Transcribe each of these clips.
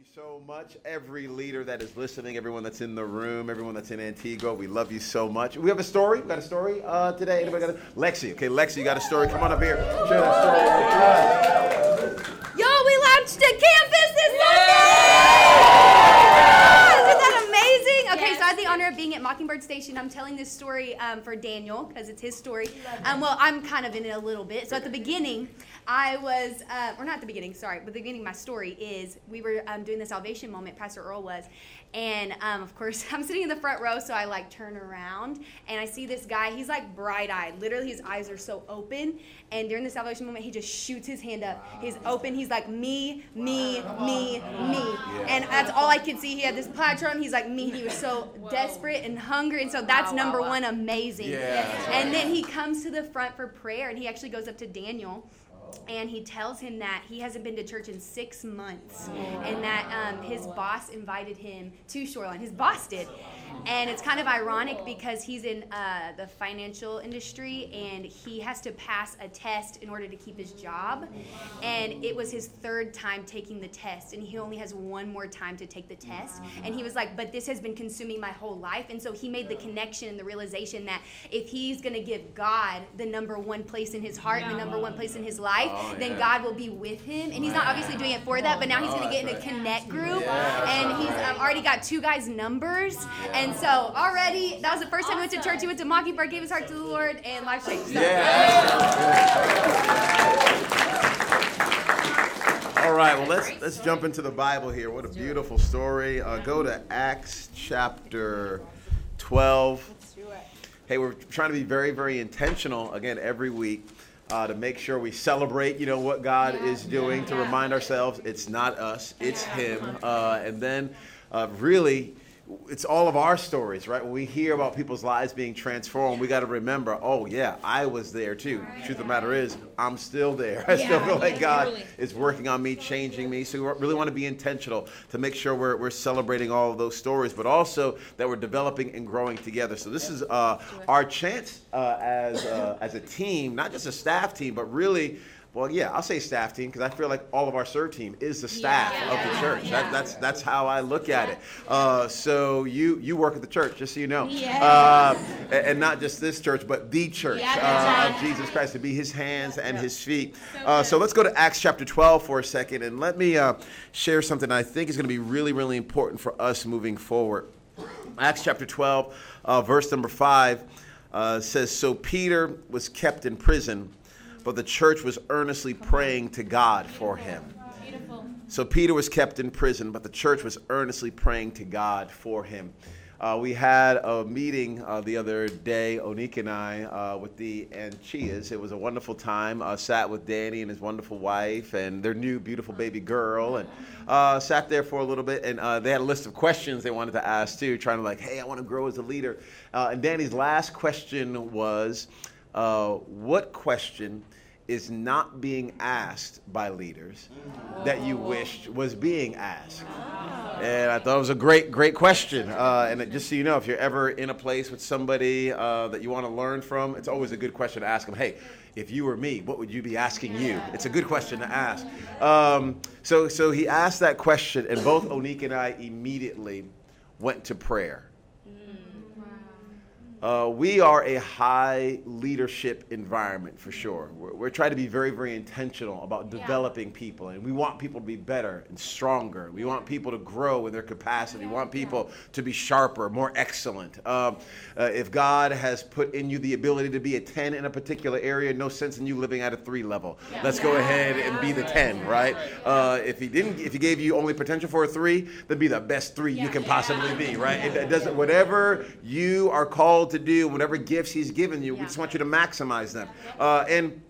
you so much, every leader that is listening, everyone that's in the room, everyone that's in Antigua. We love you so much. We have a story. We got a story uh, today. Anybody got a Lexi? Okay, Lexi, you got a story. Come on up here. Share that story. Yo, we launched a campus this Sunday! Isn't that amazing? Okay, so I had the honor of being at Mockingbird Station. I'm telling this story um, for Daniel because it's his story. Um, well, I'm kind of in it a little bit. So at the beginning, I was, uh, or not the beginning, sorry, but the beginning of my story is we were um, doing the salvation moment, Pastor Earl was, and um, of course, I'm sitting in the front row, so I like turn around and I see this guy. He's like bright eyed. Literally, his eyes are so open. And during the salvation moment, he just shoots his hand up. He's open. He's like, me, me, me, me. And that's all I could see. He had this platform. He's like, me. He was so desperate and hungry. And so that's number one, amazing. Yeah. And then he comes to the front for prayer, and he actually goes up to Daniel and he tells him that he hasn't been to church in six months. And that um, his boss invited him to shoreline. His boss did. And it's kind of ironic because he's in uh, the financial industry and he has to pass a test in order to keep his job. And it was his third time taking the test and he only has one more time to take the test. And he was like but this has been consuming my whole life. And so he made the connection and the realization that if he's going to give god the number one place in his heart and the number one place in his life Oh, then yeah. God will be with him. And he's not obviously doing it for that, but now he's going to get in a connect group. And he's um, already got two guys' numbers. And so already, that was the first time he went to church. He went to Mockingbird, gave his heart to the Lord, and life changed. So, All right, well let's let's jump into the Bible here. What a beautiful story. Uh, go to Acts chapter 12. Hey, we're trying to be very, very intentional again every week uh, to make sure we celebrate, you know, what God is doing. To remind ourselves it's not us, it's Him, uh, and then uh, really. It's all of our stories, right? When we hear about people's lives being transformed, we got to remember, oh, yeah, I was there too. Truth of the matter is, I'm still there. I still feel like God is working on me, changing me. So we really want to be intentional to make sure we're, we're celebrating all of those stories, but also that we're developing and growing together. So this is uh, our chance uh, as, uh, as a team, not just a staff team, but really. Well, yeah, I'll say staff team because I feel like all of our serve team is the staff Yeah. of the church. That, that's that's how I look at it. Uh, so you you work at the church, just so you know, uh, and, and not just this church, but the church Yeah, uh, of Jesus Christ to be His hands and His feet. Uh, so let's go to Acts chapter 12 for a second, and let me uh, share something I think is going to be really really important for us moving forward. Acts chapter 12, uh, verse number 5 uh, says, So Peter was kept in prison, but the church was earnestly praying to God for him. So Peter was kept in prison, but the church was earnestly praying to God for him. Uh, we had a meeting uh, the other day, Onik and I, uh, with the Anchias. It was a wonderful time. Uh, sat with Danny and his wonderful wife and their new beautiful baby girl, and uh, sat there for a little bit. And uh, they had a list of questions they wanted to ask too, trying to like, hey, I want to grow as a leader. Uh, and Danny's last question was, uh, what question is not being asked by leaders that you wished was being asked? And I thought it was a great, great question. Uh, and just so you know, if you're ever in a place with somebody uh, that you want to learn from, it's always a good question to ask them. Hey, if you were me, what would you be asking you? It's a good question to ask. Um, so, so he asked that question, and both Onik and I immediately went to prayer. Uh, we are a high leadership environment for sure. We're, we're trying to be very, very intentional about developing people, and we want people to be better and stronger. We want people to grow in their capacity. We want people to be sharper, more excellent. Um, uh, if God has put in you the ability to be a 10 in a particular area, no sense in you living at a three level. Let's go ahead and be the 10, right? Uh, if He didn't, if He gave you only potential for a three, then be the best three you can possibly be, right? It, it doesn't. Whatever you are called to do, whatever gifts He's given you, we just want you to maximize them. Uh, and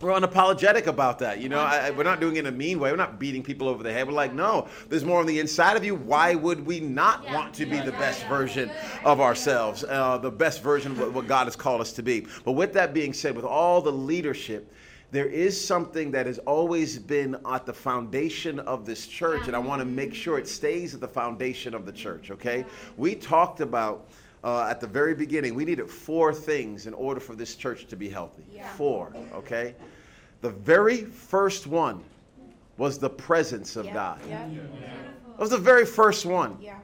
we're unapologetic about that. You know, I, we're not doing it in a mean way. We're not beating people over the head. We're like, no, there's more on the inside of you. Why would we not want to be the best version of ourselves, uh, the best version of what God has called us to be? But with that being said, with all the leadership, there is something that has always been at the foundation of this church, and I want to make sure it stays at the foundation of the church, okay? We talked about uh, at the very beginning, we needed four things in order for this church to be healthy. Four, okay? The very first one was the presence of Yeah. God. Yeah. That was the very first one. Yeah.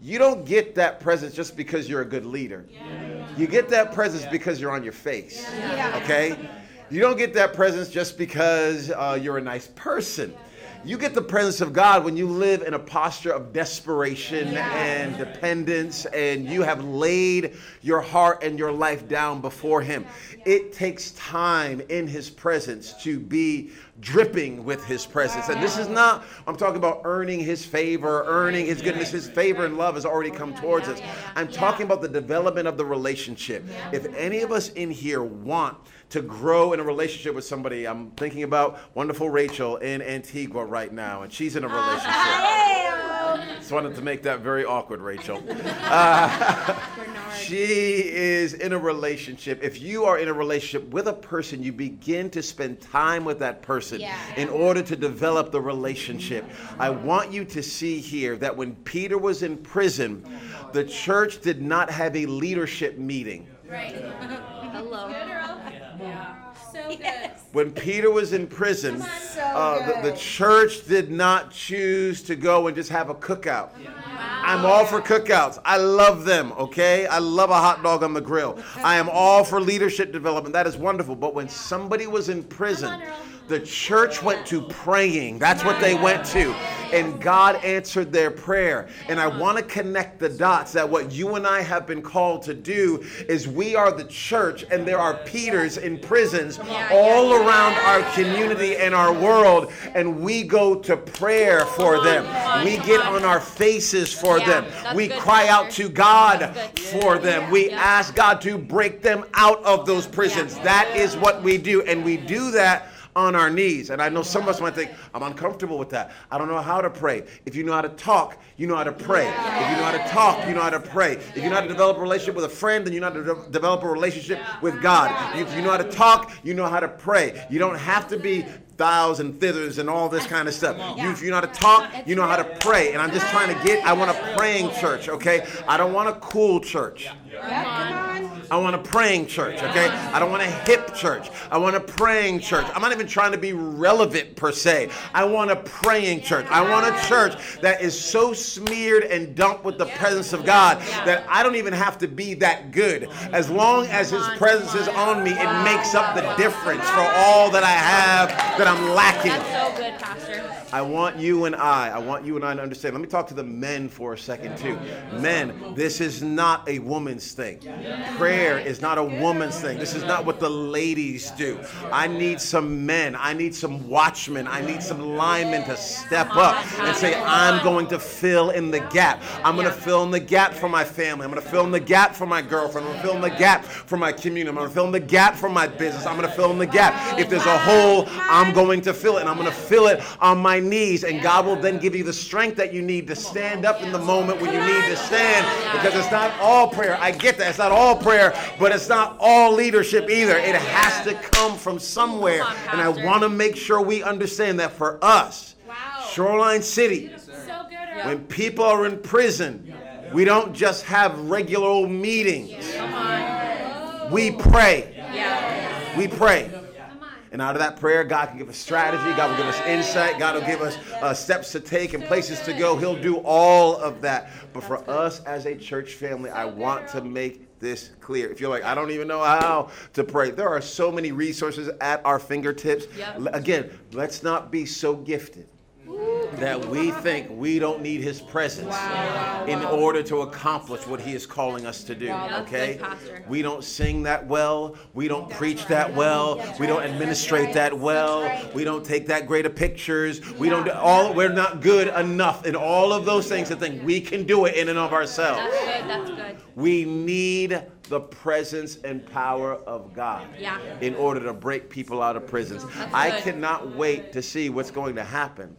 You don't get that presence just because you're a good leader. You get that presence because you're on your face. Yeah. Okay? You don't get that presence just because uh, you're a nice person. You get the presence of God when you live in a posture of desperation and dependence and you have laid your heart and your life down before Him. It takes time in His presence to be dripping with His presence. And this is not, I'm talking about earning His favor, earning His goodness. His favor and love has already come towards us. I'm talking about the development of the relationship. If any of us in here want to grow in a relationship with somebody. I'm thinking about wonderful Rachel in Antigua right now, and she's in a relationship. Just wanted to make that very awkward, Rachel. Uh, she is in a relationship. If you are in a relationship with a person, you begin to spend time with that person Yeah. in order to develop the relationship. I want you to see here that when Peter was in prison, the church did not have a leadership meeting. Right. Hello. So good. When Peter was in prison, So uh, the, the church did not choose to go and just have a cookout. I'm all for cookouts. I love them, okay? I love a hot dog on the grill. I am all for leadership development. That is wonderful. But when somebody was in prison, the church went to praying. That's what they went to. And God answered their prayer. And I want to connect the dots that what you and I have been called to do is we are the church, and there are Peters in prisons all around our community and our world, and we go to prayer for them. We get on our faces for them. We cry out to God for them. We ask God to break them out of those prisons. That is what we do, and we do that on our knees. And I know some of us might think, I'm uncomfortable with that. I don't know how to pray. If you know how to talk, you know how to pray. If you know how to talk, you know how to pray. If you know how to develop a relationship with a friend, then you know how to de- develop a relationship with God. If you know how to talk, you know how to pray. You don't have to be thous and thithers and all this kind of stuff. You, if you know how to talk, you know how to pray. And I'm just trying to get, I want a praying church, okay? I don't want a cool church. I want a praying church, okay? I don't want a hip church. I want a praying church. I'm not even trying to be relevant per se. I want a praying church. I want a church that is so smeared and dumped with the presence of God that I don't even have to be that good. As long as His presence is on me, it makes up the difference for all that I have that I'm lacking. That's so good, Pastor. I want you and I, I want you and I to understand. Let me talk to the men for a second, too. Men, this is not a woman's thing. Prayer is not a woman's thing. This is not what the ladies do. I need some men. I need some watchmen. I need some linemen to step up and say, I'm going to fill in the gap. I'm going to fill in the gap for my family. I'm going to fill in the gap for my girlfriend. I'm going to fill in the gap for my community. I'm going to fill in the gap for my business. I'm going to fill in the gap. If there's a hole, I'm going to fill it. And I'm going to fill it on my knees. And God will then give you the strength that you need to stand up in the moment when you need to stand. Because it's not all prayer. I get that. It's not all prayer, but it's not all leadership either. It has to come from somewhere. And I want to make sure we understand that for us, Shoreline City, So when people are in prison, we don't just have regular old meetings. We pray. We pray. And out of that prayer, God can give us strategy. God will give us insight. God will give us uh, steps to take and places to go. He'll do all of that. But for us as a church family, I want to make this clear. If you're like, I don't even know how to pray, there are so many resources at our fingertips. Yep. Again, let's not be so gifted that we think we don't need his presence in order to accomplish what he is calling us to do. That's Okay? We don't sing that well. We don't preach that well. We don't administrate that well. We don't take that great of pictures. We don't do all we're not good enough in all of those things to think we can do it in and of ourselves. That's good. That's good. We need the presence and power of God Yeah. in order to break people out of prisons. I cannot wait to see what's going to happen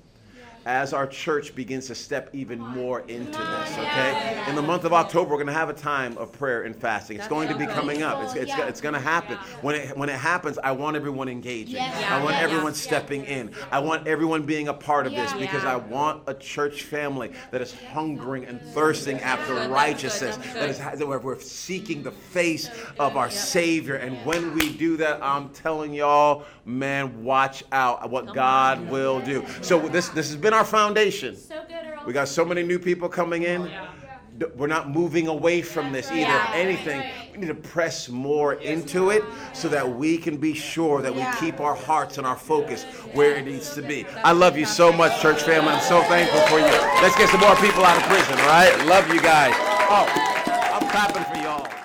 as our church begins to step even more into this, okay? In the month of October, we're going to have a time of prayer and fasting. It's going to be coming up. It's, it's, it's going to happen. When it, when it happens, I want everyone engaging. I want everyone stepping in. I want everyone being a part of this because I want a church family that is hungering and thirsting after righteousness, that is that we're, seeking the face of our Savior. And when we do that, I'm telling y'all, man, watch out what God will do. So this this has been our foundation. So good, Earl. We got so many new people coming in. D- We're not moving away from this either. If anything, we need to press more into it so that we can be sure that we keep our hearts and our focus where it needs to be. I love you so much, church family. I'm so thankful for you. Let's get some more people out of prison, all right? Love you guys. Oh, I'm clapping for y'all.